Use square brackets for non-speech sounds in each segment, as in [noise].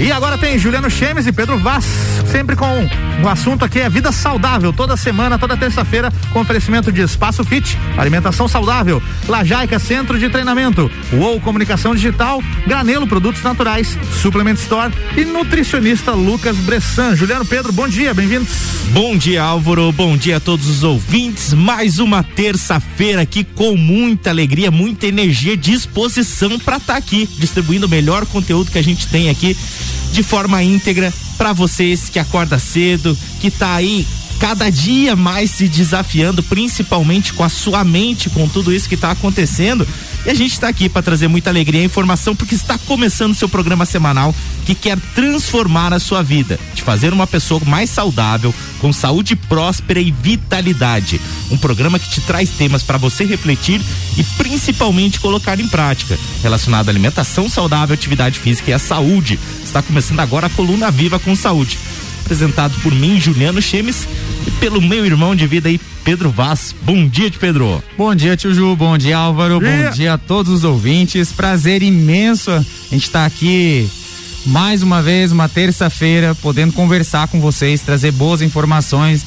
E agora tem Juliano Chemes e Pedro Vaz, sempre com o assunto aqui é vida saudável, toda semana, toda terça-feira, com oferecimento de Espaço Fit, alimentação saudável, Lajaica Centro de Treinamento, UOL Comunicação Digital, Granelo Produtos Naturais, Suplement Store e nutricionista Lucas Bressan. Juliano Pedro, bom dia, bem-vindos. Bom dia, Álvaro, bom dia a todos os ouvintes. Mais uma terça-feira aqui com muita alegria, muita energia, disposição para estar tá aqui distribuindo o melhor conteúdo que a gente tem aqui de forma íntegra para vocês que acorda cedo, que tá aí cada dia mais se desafiando, principalmente com a sua mente, com tudo isso que está acontecendo. E a gente está aqui para trazer muita alegria e informação, porque está começando seu programa semanal que quer transformar a sua vida, te fazer uma pessoa mais saudável, com saúde próspera e vitalidade. Um programa que te traz temas para você refletir e principalmente colocar em prática, relacionado à alimentação saudável, atividade física e à saúde. Está começando agora a Coluna Viva com Saúde apresentado por mim, Juliano Chemes, e pelo meu irmão de vida aí, Pedro Vaz. Bom dia, Pedro. Bom dia, tio Ju. Bom dia, Álvaro. Bom dia a todos os ouvintes. Prazer imenso a gente estar tá aqui mais uma vez, uma terça-feira, podendo conversar com vocês, trazer boas informações,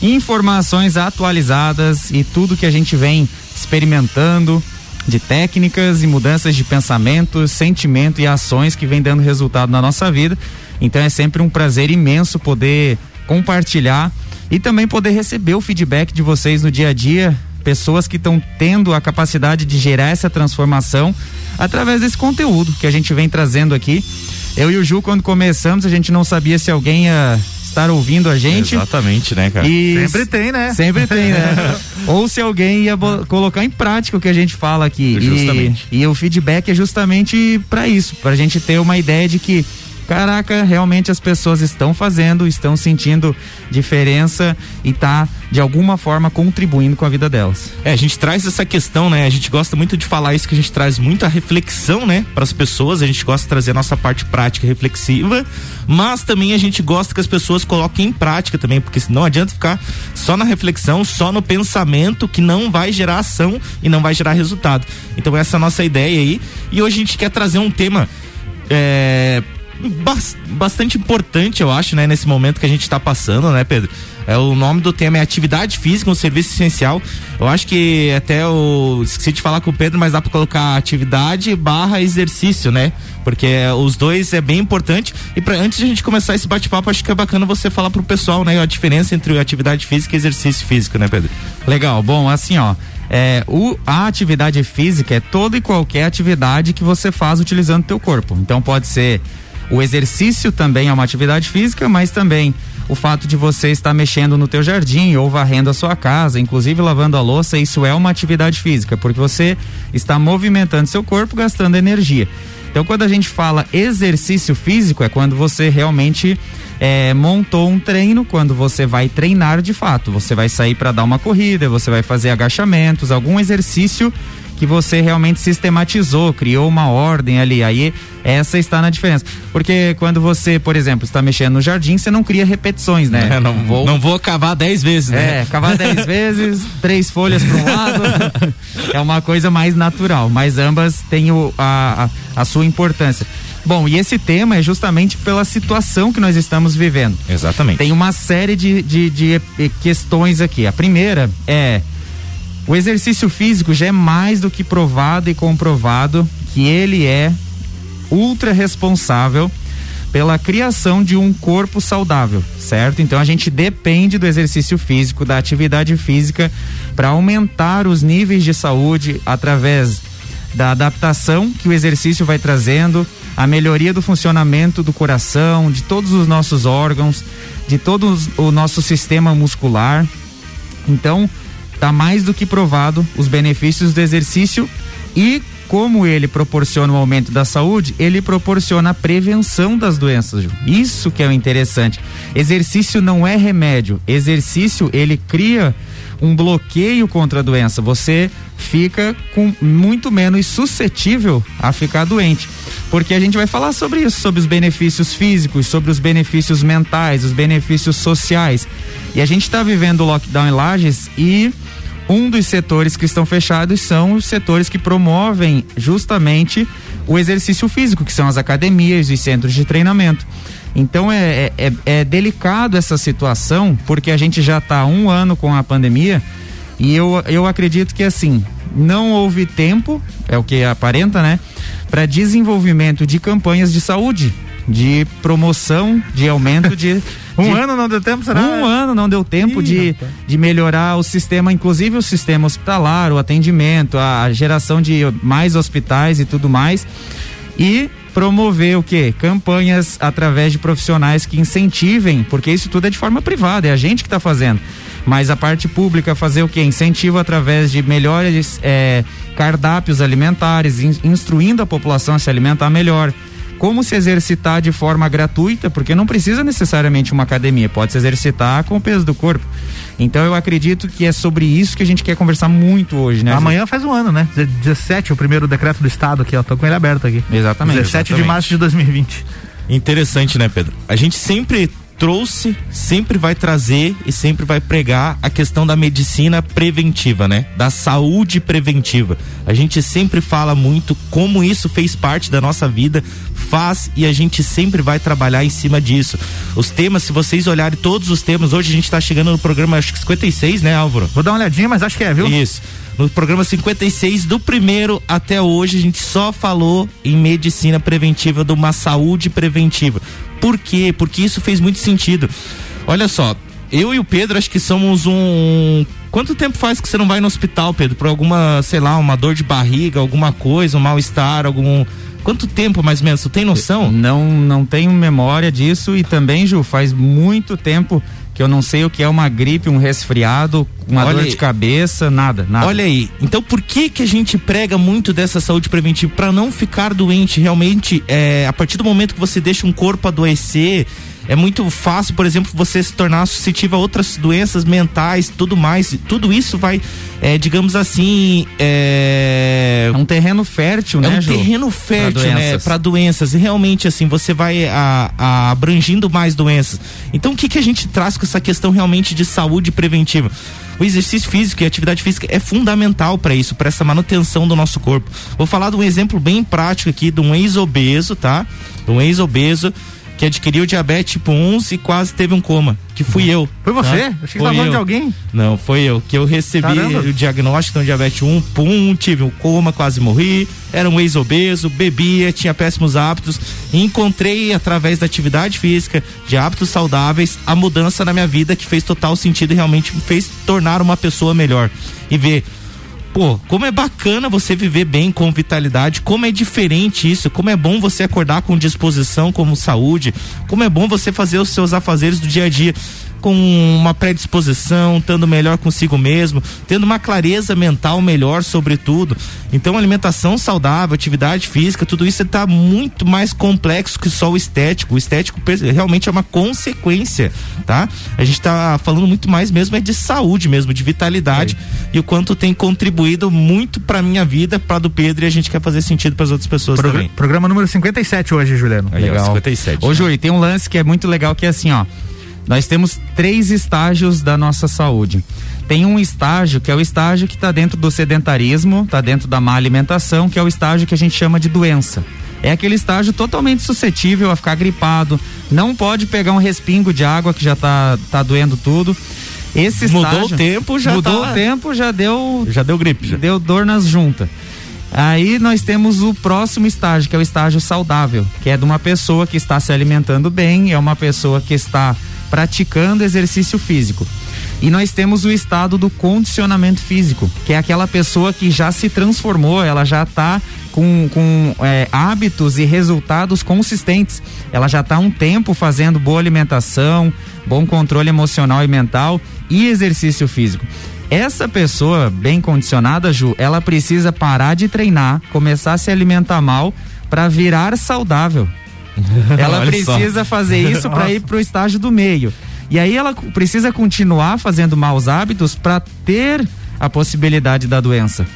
informações atualizadas e tudo que a gente vem experimentando de técnicas e mudanças de pensamento, sentimento e ações que vem dando resultado na nossa vida. Então é sempre um prazer imenso poder compartilhar e também poder receber o feedback de vocês no dia a dia, pessoas que estão tendo a capacidade de gerar essa transformação através desse conteúdo que a gente vem trazendo aqui. Eu e o Ju, quando começamos, a gente não sabia se alguém ia estar ouvindo a gente. Exatamente, né, cara? E sempre tem, né? Sempre tem, né? [laughs] Ou se alguém ia colocar em prática o que a gente fala aqui. Justamente. E, e o feedback é justamente para isso, para a gente ter uma ideia de que caraca, realmente as pessoas estão fazendo, estão sentindo diferença e tá de alguma forma contribuindo com a vida delas. É, a gente traz essa questão, né? A gente gosta muito de falar isso que a gente traz muita reflexão, né, para as pessoas, a gente gosta de trazer a nossa parte prática reflexiva, mas também a gente gosta que as pessoas coloquem em prática também, porque não adianta ficar só na reflexão, só no pensamento que não vai gerar ação e não vai gerar resultado. Então essa é a nossa ideia aí, e hoje a gente quer trazer um tema é, bastante importante, eu acho, né, nesse momento que a gente está passando, né, Pedro? É, o nome do tema é atividade física, um serviço essencial. Eu acho que até eu esqueci de falar com o Pedro, mas dá para colocar atividade barra exercício, né? Porque os dois é bem importante. E pra, antes de a gente começar esse bate-papo, acho que é bacana você falar pro pessoal, né? A diferença entre atividade física e exercício físico, né, Pedro? Legal. Bom, assim, ó. É, o, a atividade física é toda e qualquer atividade que você faz utilizando o teu corpo. Então pode ser o exercício também é uma atividade física, mas também o fato de você estar mexendo no teu jardim ou varrendo a sua casa, inclusive lavando a louça, isso é uma atividade física, porque você está movimentando seu corpo, gastando energia. Então, quando a gente fala exercício físico, é quando você realmente é, montou um treino, quando você vai treinar de fato. Você vai sair para dar uma corrida, você vai fazer agachamentos, algum exercício que você realmente sistematizou, criou uma ordem ali. Aí essa está na diferença. Porque quando você, por exemplo, está mexendo no jardim, você não cria repetições, né? É, não vou, não vou cavar dez vezes, né? É, cavar dez [laughs] vezes, três folhas para um lado. é uma coisa mais natural, mas ambas têm o, a, a, a sua importância. Bom, e esse tema é justamente pela situação que nós estamos vivendo. Exatamente. Tem uma série de, de, de questões aqui. A primeira é o exercício físico já é mais do que provado e comprovado que ele é ultra responsável pela criação de um corpo saudável, certo? Então a gente depende do exercício físico, da atividade física para aumentar os níveis de saúde através da adaptação que o exercício vai trazendo, a melhoria do funcionamento do coração, de todos os nossos órgãos, de todo o nosso sistema muscular. Então, Está mais do que provado os benefícios do exercício e como ele proporciona o aumento da saúde, ele proporciona a prevenção das doenças. Isso que é o interessante. Exercício não é remédio. Exercício ele cria um bloqueio contra a doença. Você fica com muito menos suscetível a ficar doente. Porque a gente vai falar sobre isso, sobre os benefícios físicos, sobre os benefícios mentais, os benefícios sociais. E a gente está vivendo o lockdown em Lages e um dos setores que estão fechados são os setores que promovem justamente o exercício físico, que são as academias e centros de treinamento. Então é, é, é, é delicado essa situação, porque a gente já está um ano com a pandemia e eu, eu acredito que assim, não houve tempo, é o que aparenta, né? Para desenvolvimento de campanhas de saúde, de promoção, de aumento de. [laughs] um de, ano não deu tempo, será? Um ano não deu tempo Ih, de, de melhorar o sistema, inclusive o sistema hospitalar, o atendimento, a, geração de mais hospitais e tudo mais. E promover o que? Campanhas através de profissionais que incentivem, porque isso tudo é de forma privada, é a gente que está fazendo. Mas a parte pública fazer o que? Incentivo através de melhores é, cardápios alimentares, in, instruindo a população a se alimentar melhor como se exercitar de forma gratuita, porque não precisa necessariamente uma academia, pode se exercitar com o peso do corpo. Então eu acredito que é sobre isso que a gente quer conversar muito hoje, né? Amanhã faz um ano, né? 17, o primeiro decreto do estado aqui, ó, tô com ele aberto aqui. Exatamente. 17 exatamente. de março de 2020. Interessante, né, Pedro? A gente sempre trouxe, sempre vai trazer e sempre vai pregar a questão da medicina preventiva, né? Da saúde preventiva. A gente sempre fala muito como isso fez parte da nossa vida, faz e a gente sempre vai trabalhar em cima disso. Os temas, se vocês olharem todos os temas, hoje a gente está chegando no programa acho que 56, né, Álvaro? Vou dar uma olhadinha, mas acho que é, viu? Isso. No programa 56, do primeiro até hoje, a gente só falou em medicina preventiva, de uma saúde preventiva. Por quê? Porque isso fez muito sentido. Olha só, eu e o Pedro acho que somos um. Quanto tempo faz que você não vai no hospital, Pedro? Por alguma, sei lá, uma dor de barriga, alguma coisa, um mal-estar, algum. Quanto tempo mais ou menos? Tu tem noção? Não, não tenho memória disso e também, Ju, faz muito tempo que eu não sei o que é uma gripe, um resfriado, uma Olha dor aí. de cabeça, nada, nada. Olha aí, então por que que a gente prega muito dessa saúde preventiva para não ficar doente realmente? É, a partir do momento que você deixa um corpo adoecer, é muito fácil, por exemplo, você se tornar suscetível a outras doenças mentais, tudo mais. Tudo isso vai, é, digamos assim, é... é... um terreno fértil, é né? É um terreno fértil, pra né? Para doenças. E realmente, assim, você vai a, a, abrangindo mais doenças. Então, o que que a gente traz com essa questão realmente de saúde preventiva? O exercício físico e a atividade física é fundamental para isso, para essa manutenção do nosso corpo. Vou falar de um exemplo bem prático aqui de um ex-obeso, tá? De um ex-obeso que adquiriu diabetes tipo 1 e quase teve um coma, que fui eu. Foi você? Tá? Achei que tava falando de alguém. Não, foi eu, que eu recebi Caramba. o diagnóstico de diabetes 1, pum, tive um coma, quase morri, era um ex-obeso, bebia, tinha péssimos hábitos encontrei através da atividade física, de hábitos saudáveis, a mudança na minha vida que fez total sentido e realmente me fez tornar uma pessoa melhor. E ver pô, como é bacana você viver bem com vitalidade, como é diferente isso, como é bom você acordar com disposição, como saúde, como é bom você fazer os seus afazeres do dia a dia com uma predisposição, estando melhor consigo mesmo, tendo uma clareza mental melhor sobre tudo. Então, alimentação saudável, atividade física, tudo isso está muito mais complexo que só o estético. O estético realmente é uma consequência, tá? A gente está falando muito mais mesmo é de saúde mesmo, de vitalidade é. e o quanto tem contribuído muito para minha vida, para do Pedro e a gente quer fazer sentido para as outras pessoas Pro, também. Programa número 57 hoje, Juliano. Aí, legal. Ó, 57. Ô, Júlio, tem um lance que é muito legal que é assim, ó. Nós temos três estágios da nossa saúde. Tem um estágio que é o estágio que está dentro do sedentarismo, está dentro da má alimentação, que é o estágio que a gente chama de doença. É aquele estágio totalmente suscetível a ficar gripado. Não pode pegar um respingo de água que já está tá doendo tudo. Esse mudou estágio, o tempo, já mudou tá... o tempo, já deu já deu gripe, já. deu dor nas juntas. Aí nós temos o próximo estágio, que é o estágio saudável, que é de uma pessoa que está se alimentando bem, é uma pessoa que está praticando exercício físico. E nós temos o estado do condicionamento físico, que é aquela pessoa que já se transformou, ela já está com, com é, hábitos e resultados consistentes. Ela já está um tempo fazendo boa alimentação, bom controle emocional e mental e exercício físico. Essa pessoa bem condicionada, Ju, ela precisa parar de treinar, começar a se alimentar mal para virar saudável. [laughs] Ela precisa fazer isso para ir para o estágio do meio. E aí ela precisa continuar fazendo maus hábitos para ter a possibilidade da doença.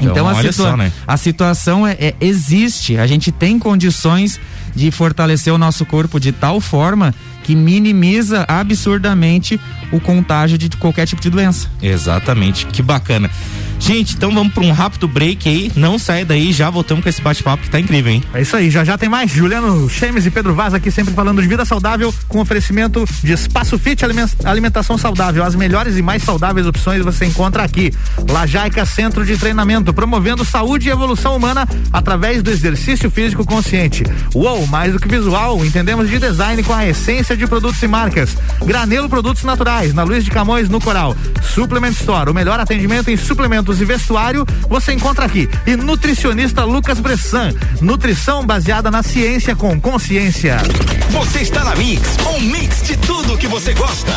Então, então a, situa só, né? a, situação é, é, existe. A gente tem condições de fortalecer o nosso corpo de tal forma que minimiza absurdamente o contágio de qualquer tipo de doença. Exatamente, que bacana. Gente, então vamos para um rápido break aí. Não sai daí, já voltamos com esse bate-papo que tá incrível, hein? É isso aí, já já tem mais. Juliano Chemes e Pedro Vaz aqui sempre falando de vida saudável com oferecimento de Espaço Fit Alimentação Saudável. As melhores e mais saudáveis opções você encontra aqui. Lajaica Centro de Treinamento, promovendo saúde e evolução humana através do exercício físico consciente. Uou, mais do que visual, entendemos de design com a essência de produtos e marcas. Granelo Produtos Naturais, na Luiz de Camões, no Coral. Suplement Store, o melhor atendimento em suplementos e vestuário você encontra aqui. E nutricionista Lucas Bressan, nutrição baseada na ciência com consciência. Você está na Mix, um mix de tudo que você gosta.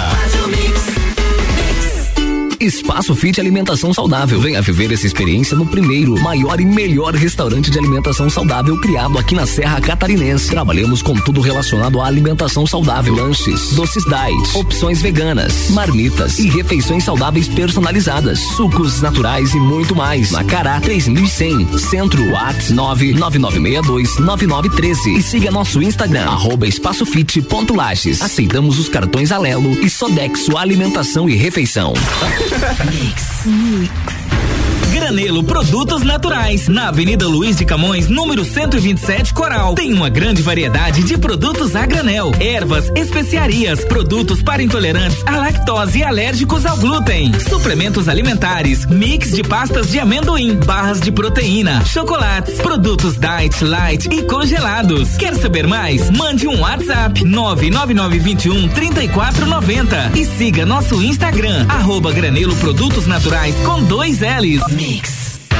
Espaço Fit Alimentação Saudável. Venha viver essa experiência no primeiro, maior e melhor restaurante de alimentação saudável criado aqui na Serra Catarinense. Trabalhamos com tudo relacionado à alimentação saudável: lanches, doces diet, opções veganas, marmitas e refeições saudáveis personalizadas, sucos naturais e muito mais. Na Cará 3100, Centro Whats 999629913 e siga nosso Instagram arroba. Aceitamos os cartões Alelo e Sodexo Alimentação e Refeição. Mix. Mix. Granelo Produtos Naturais, na Avenida Luiz de Camões, número 127 Coral. Tem uma grande variedade de produtos a granel, ervas, especiarias, produtos para intolerantes à lactose e alérgicos ao glúten, suplementos alimentares, mix de pastas de amendoim, barras de proteína, chocolates, produtos diet, light e congelados. Quer saber mais? Mande um WhatsApp 99921 3490 e siga nosso Instagram arroba Granelo Produtos Naturais com dois L's.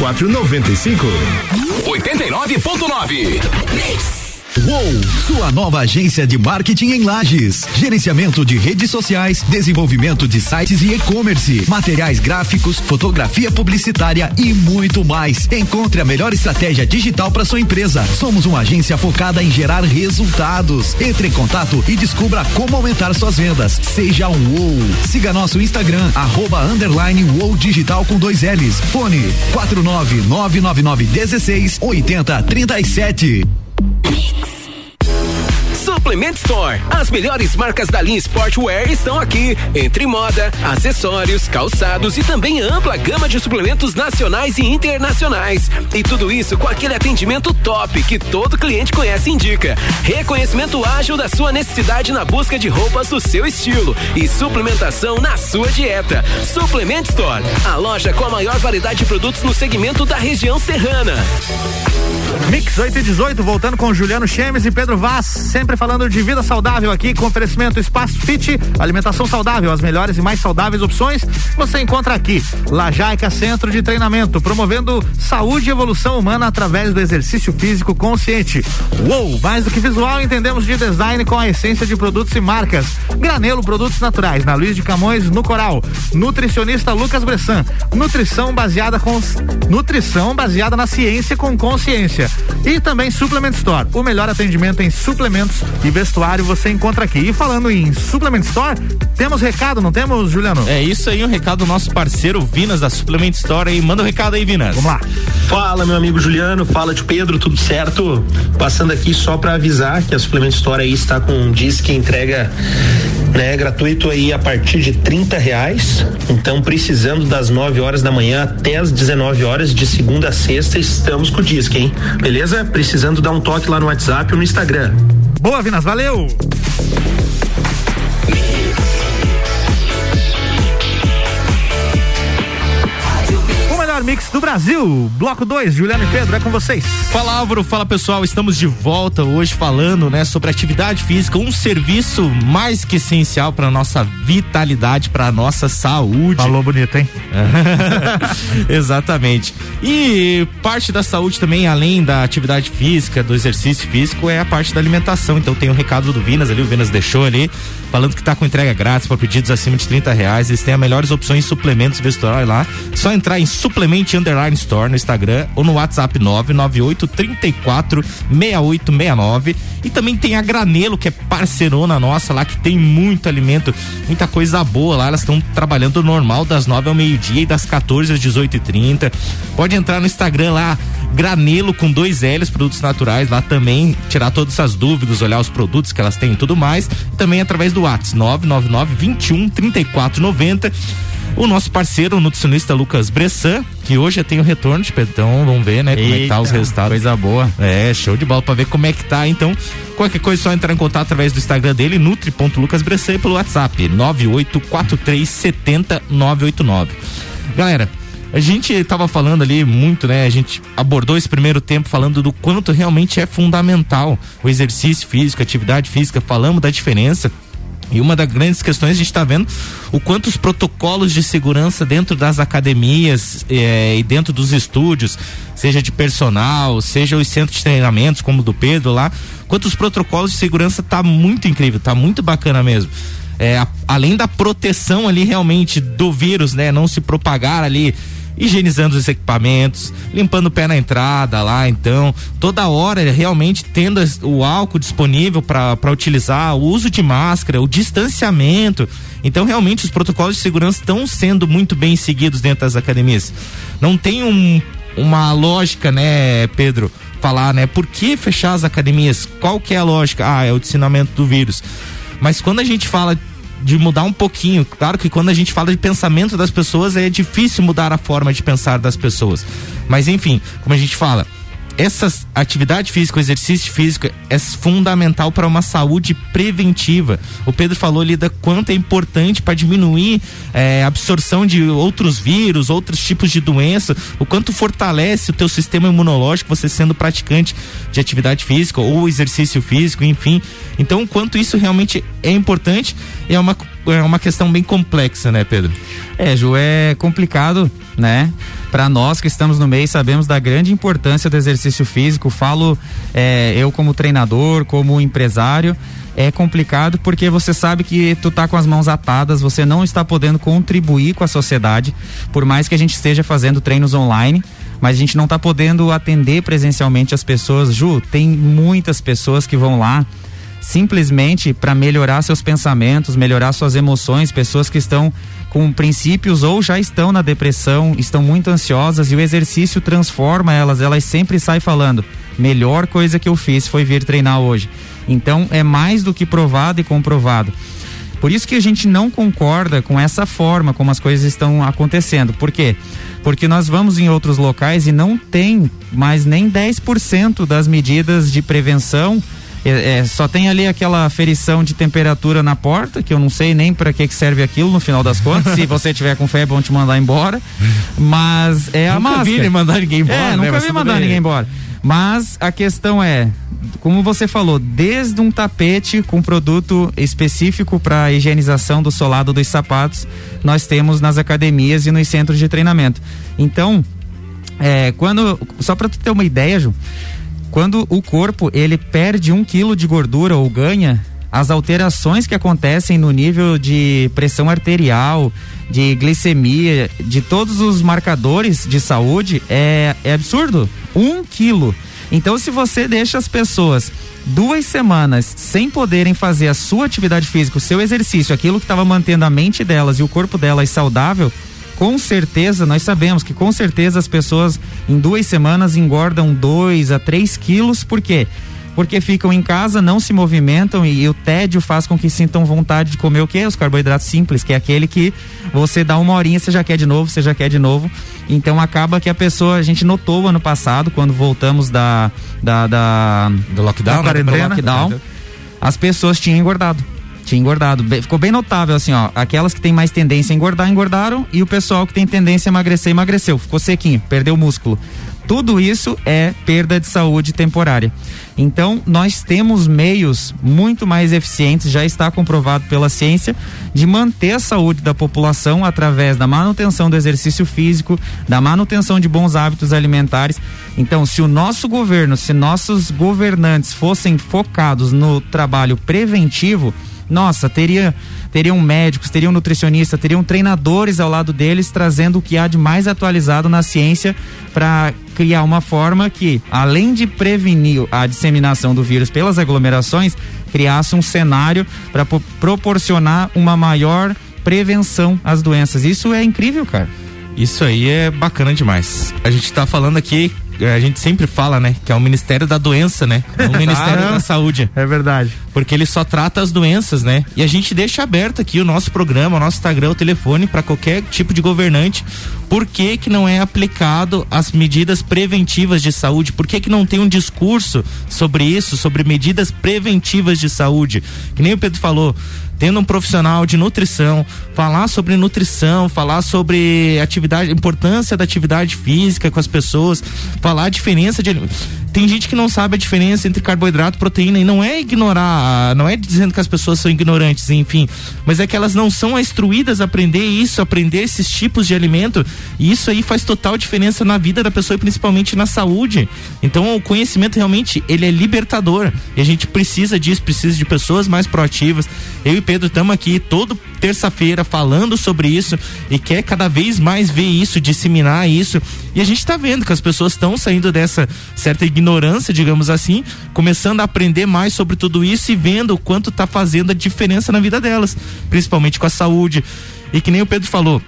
95. 89.9. Uou, sua nova agência de marketing em Lages. Gerenciamento de redes sociais, desenvolvimento de sites e e-commerce, materiais gráficos, fotografia publicitária e muito mais. Encontre a melhor estratégia digital para sua empresa. Somos uma agência focada em gerar resultados. Entre em contato e descubra como aumentar suas vendas. Seja um Uou. Siga nosso Instagram, arroba underline Digital com dois L's. Fone 49999 16 Mix. Suplement Store. As melhores marcas da linha Sportwear estão aqui. Entre moda, acessórios, calçados e também ampla gama de suplementos nacionais e internacionais. E tudo isso com aquele atendimento top que todo cliente conhece e indica. Reconhecimento ágil da sua necessidade na busca de roupas do seu estilo e suplementação na sua dieta. Suplement Store, a loja com a maior variedade de produtos no segmento da região serrana. Mix 8 e 18, voltando com Juliano Chemes e Pedro Vaz, sempre falando de vida saudável aqui, com oferecimento Espaço Fit, alimentação saudável, as melhores e mais saudáveis opções você encontra aqui. Lajaica Centro de Treinamento, promovendo saúde e evolução humana através do exercício físico consciente. Uou, mais do que visual, entendemos de design com a essência de produtos e marcas. Granelo Produtos Naturais, na Luiz de Camões, no Coral. Nutricionista Lucas Bressan, nutrição baseada com nutrição baseada na ciência com consciência. E também Suplement Store, o melhor atendimento em suplementos e vestuário você encontra aqui. E falando em Suplement Store, temos recado, não temos, Juliano? É isso aí, um recado do nosso parceiro Vinas da Suplement Store aí. Manda um recado aí, Vinas. Vamos lá. Fala, meu amigo Juliano, fala de Pedro, tudo certo? Passando aqui só para avisar que a Suplement Store aí está com um disque entrega né, gratuito aí a partir de 30 reais. Então, precisando das 9 horas da manhã até as 19 horas, de segunda a sexta, estamos com o disque, hein? Beleza? Precisando dar um toque lá no WhatsApp ou no Instagram. Boa, Vinas, valeu! Melhor mix do Brasil. Bloco 2, Juliano e Pedro, é com vocês. Fala Álvaro, fala pessoal, estamos de volta hoje falando, né, sobre atividade física, um serviço mais que essencial para nossa vitalidade, para nossa saúde. Falou bonito, hein? [laughs] Exatamente. E parte da saúde também, além da atividade física, do exercício físico, é a parte da alimentação. Então tem o um recado do Vinas ali, o Vinas deixou ali, falando que tá com entrega grátis para pedidos acima de 30 reais. Eles têm as melhores opções em suplementos vestuários lá. Só entrar em suplementos Clemente Underline Store no Instagram ou no WhatsApp 998 34 6869. E também tem a Granelo, que é parceirona nossa lá, que tem muito alimento, muita coisa boa lá. Elas estão trabalhando normal das 9 ao meio-dia e das 14 às 18 e 30 Pode entrar no Instagram lá, Granelo com dois L's, produtos naturais, lá também, tirar todas essas dúvidas, olhar os produtos que elas têm e tudo mais. Também através do WhatsApp 999 21 34 90 o nosso parceiro, o nutricionista Lucas Bressan, que hoje já tem o retorno de Pedrão, vamos ver, né, Eita, como é que tá os resultados. Coisa boa. É, show de bola pra ver como é que tá. Então, qualquer coisa é só entrar em contato através do Instagram dele, nutri.lucasbressan e pelo WhatsApp 984370989. Galera, a gente estava falando ali muito, né? A gente abordou esse primeiro tempo falando do quanto realmente é fundamental o exercício físico, a atividade física, falamos da diferença. E uma das grandes questões a gente está vendo o quanto os protocolos de segurança dentro das academias eh, e dentro dos estúdios, seja de personal, seja os centros de treinamentos, como o do Pedro lá, quanto os protocolos de segurança tá muito incrível, tá muito bacana mesmo. É, a, além da proteção ali realmente do vírus, né, não se propagar ali higienizando os equipamentos, limpando o pé na entrada lá, então, toda hora realmente tendo o álcool disponível para utilizar, o uso de máscara, o distanciamento. Então, realmente, os protocolos de segurança estão sendo muito bem seguidos dentro das academias. Não tem um, uma lógica, né, Pedro? Falar, né? Por que fechar as academias? Qual que é a lógica? Ah, é o dissinamento do vírus. Mas quando a gente fala de mudar um pouquinho. Claro que quando a gente fala de pensamento das pessoas, é difícil mudar a forma de pensar das pessoas. Mas enfim, como a gente fala, essa atividade física, o exercício físico é fundamental para uma saúde preventiva. O Pedro falou ali da quanto é importante para diminuir é, a absorção de outros vírus, outros tipos de doença, o quanto fortalece o teu sistema imunológico você sendo praticante de atividade física ou exercício físico, enfim. Então, o quanto isso realmente é importante é uma, é uma questão bem complexa, né, Pedro? É, Ju, é complicado, né? Para nós que estamos no meio, sabemos da grande importância do exercício físico. Falo é, eu como treinador, como empresário, é complicado porque você sabe que tu tá com as mãos atadas, você não está podendo contribuir com a sociedade, por mais que a gente esteja fazendo treinos online, mas a gente não está podendo atender presencialmente as pessoas. Ju, tem muitas pessoas que vão lá simplesmente para melhorar seus pensamentos, melhorar suas emoções, pessoas que estão com princípios ou já estão na depressão, estão muito ansiosas e o exercício transforma elas, elas sempre saem falando: melhor coisa que eu fiz foi vir treinar hoje. Então é mais do que provado e comprovado. Por isso que a gente não concorda com essa forma como as coisas estão acontecendo. Por quê? Porque nós vamos em outros locais e não tem mais nem 10% das medidas de prevenção é, é, só tem ali aquela ferição de temperatura na porta, que eu não sei nem para que, que serve aquilo no final das contas. Se você tiver com febre, vão te mandar embora. Mas é a nunca máscara. Nunca vi mandar ninguém embora. É, né? nunca vi mandar bem. ninguém embora. Mas a questão é, como você falou, desde um tapete com produto específico para higienização do solado dos sapatos, nós temos nas academias e nos centros de treinamento. Então, é, quando só para tu ter uma ideia, Ju, quando o corpo ele perde um quilo de gordura ou ganha, as alterações que acontecem no nível de pressão arterial, de glicemia, de todos os marcadores de saúde é, é absurdo. Um quilo. Então, se você deixa as pessoas duas semanas sem poderem fazer a sua atividade física, o seu exercício, aquilo que estava mantendo a mente delas e o corpo delas saudável, com certeza, nós sabemos que com certeza as pessoas em duas semanas engordam dois a três quilos, por quê? Porque ficam em casa, não se movimentam e, e o tédio faz com que sintam vontade de comer o quê? Os carboidratos simples, que é aquele que você dá uma horinha, você já quer de novo, você já quer de novo. Então acaba que a pessoa, a gente notou ano passado, quando voltamos da. da, da do lockdown, da né? do lockdown, as pessoas tinham engordado tinha engordado. Ficou bem notável, assim, ó. Aquelas que têm mais tendência a engordar, engordaram. E o pessoal que tem tendência a emagrecer, emagreceu. Ficou sequinho, perdeu músculo. Tudo isso é perda de saúde temporária. Então, nós temos meios muito mais eficientes, já está comprovado pela ciência, de manter a saúde da população através da manutenção do exercício físico, da manutenção de bons hábitos alimentares. Então, se o nosso governo, se nossos governantes fossem focados no trabalho preventivo, nossa, teria teriam médicos, teriam nutricionistas, teriam treinadores ao lado deles, trazendo o que há de mais atualizado na ciência para criar uma forma que, além de prevenir a disseminação do vírus pelas aglomerações, criasse um cenário para proporcionar uma maior prevenção às doenças. Isso é incrível, cara. Isso aí é bacana demais. A gente está falando aqui a gente sempre fala, né, que é o Ministério da Doença, né? É o [laughs] Ministério da Saúde. É verdade. Porque ele só trata as doenças, né? E a gente deixa aberto aqui o nosso programa, o nosso Instagram, o telefone para qualquer tipo de governante. Por que que não é aplicado as medidas preventivas de saúde? Por que que não tem um discurso sobre isso, sobre medidas preventivas de saúde? Que nem o Pedro falou, tendo um profissional de nutrição, falar sobre nutrição, falar sobre atividade, importância da atividade física com as pessoas, falar a diferença de tem gente que não sabe a diferença entre carboidrato e proteína e não é ignorar, não é dizendo que as pessoas são ignorantes, enfim, mas é que elas não são instruídas a aprender isso, aprender esses tipos de alimento, e isso aí faz total diferença na vida da pessoa e principalmente na saúde. Então, o conhecimento realmente, ele é libertador, e a gente precisa disso, precisa de pessoas mais proativas. Eu e Pedro estamos aqui todo terça-feira falando sobre isso e quer cada vez mais ver isso, disseminar isso. E a gente está vendo que as pessoas estão saindo dessa certa ignorância, digamos assim, começando a aprender mais sobre tudo isso e vendo o quanto está fazendo a diferença na vida delas, principalmente com a saúde. E que nem o Pedro falou,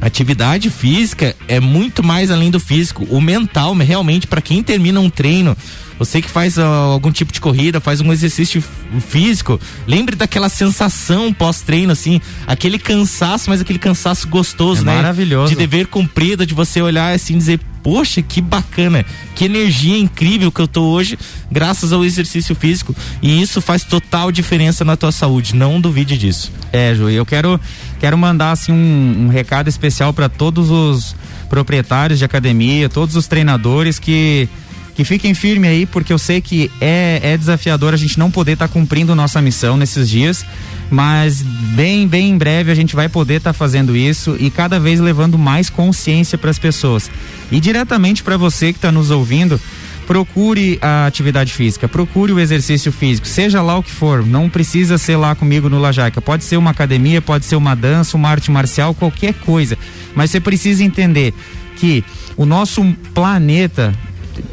atividade física é muito mais além do físico. O mental, realmente, para quem termina um treino, você que faz uh, algum tipo de corrida, faz um exercício físico, lembre daquela sensação pós-treino, assim, aquele cansaço, mas aquele cansaço gostoso, é né? Maravilhoso. De dever cumprido, de você olhar assim e dizer, poxa, que bacana, que energia incrível que eu tô hoje, graças ao exercício físico. E isso faz total diferença na tua saúde. Não duvide disso. É, Ju, eu quero, quero mandar assim um, um recado especial para todos os proprietários de academia, todos os treinadores que que fiquem firmes aí, porque eu sei que é, é desafiador a gente não poder estar tá cumprindo nossa missão nesses dias, mas bem, bem em breve a gente vai poder estar tá fazendo isso e cada vez levando mais consciência para as pessoas. E diretamente para você que está nos ouvindo, procure a atividade física, procure o exercício físico, seja lá o que for, não precisa ser lá comigo no Lajaica, pode ser uma academia, pode ser uma dança, uma arte marcial, qualquer coisa, mas você precisa entender que o nosso planeta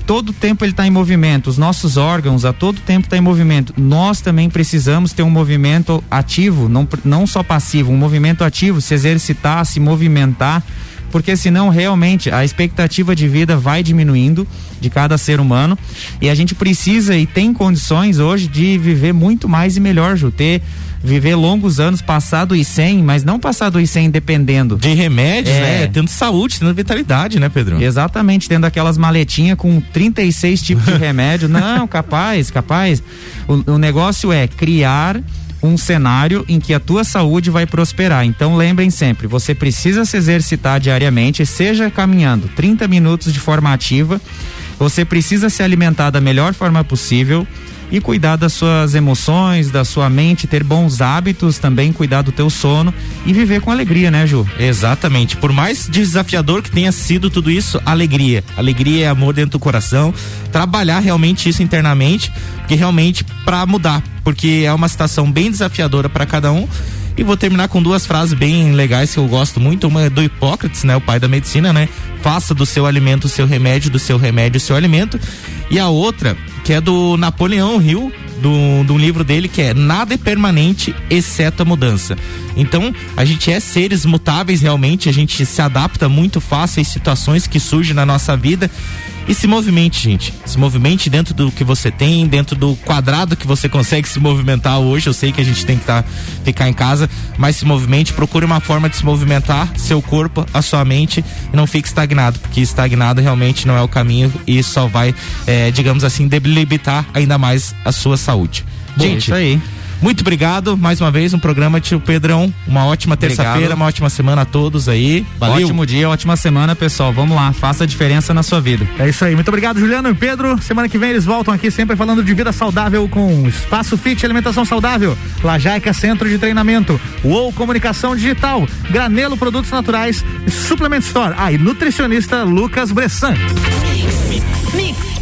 todo tempo ele está em movimento, os nossos órgãos a todo tempo está em movimento. Nós também precisamos ter um movimento ativo, não, não só passivo, um movimento ativo, se exercitar, se movimentar, porque senão realmente a expectativa de vida vai diminuindo de cada ser humano e a gente precisa e tem condições hoje de viver muito mais e melhor, Ju, ter viver longos anos, passado e 100, mas não passado e 100 dependendo. De remédios, é. né? Tendo saúde, tendo vitalidade, né, Pedro? Exatamente, tendo aquelas maletinhas com 36 tipos de remédio. [laughs] Não, capaz, capaz. O, o negócio é criar um cenário em que a tua saúde vai prosperar. Então lembrem sempre, você precisa se exercitar diariamente, seja caminhando 30 minutos de forma ativa. Você precisa se alimentar da melhor forma possível e cuidar das suas emoções, da sua mente, ter bons hábitos também, cuidar do teu sono e viver com alegria, né, Ju? Exatamente. Por mais desafiador que tenha sido tudo isso, alegria. Alegria é amor dentro do coração. Trabalhar realmente isso internamente, porque realmente para mudar, porque é uma situação bem desafiadora para cada um. E vou terminar com duas frases bem legais que eu gosto muito. Uma é do Hipócrates, né? O pai da medicina, né? Faça do seu alimento o seu remédio, do seu remédio o seu alimento. E a outra que é do Napoleão Hill, do, do livro dele, que é Nada é permanente, exceto a mudança. Então, a gente é seres mutáveis realmente, a gente se adapta muito fácil às situações que surgem na nossa vida e se movimente, gente. Se movimente dentro do que você tem, dentro do quadrado que você consegue se movimentar hoje. Eu sei que a gente tem que tá, ficar em casa, mas se movimente, procure uma forma de se movimentar, seu corpo, a sua mente, e não fique estagnado, porque estagnado realmente não é o caminho e só vai, é, digamos assim, debilitar ainda mais a sua saúde. Bom, gente, isso aí. Muito obrigado mais uma vez, um programa, tio Pedrão. Uma ótima terça-feira, uma ótima semana a todos aí. Valeu. Ótimo dia, ótima semana, pessoal. Vamos lá, faça a diferença na sua vida. É isso aí. Muito obrigado, Juliano e Pedro. Semana que vem eles voltam aqui sempre falando de vida saudável com Espaço Fit Alimentação Saudável, Lajaica Centro de Treinamento, UOL Comunicação Digital, Granelo Produtos Naturais, Suplement Store. Ah, e nutricionista Lucas Bressan. Mix. Mix.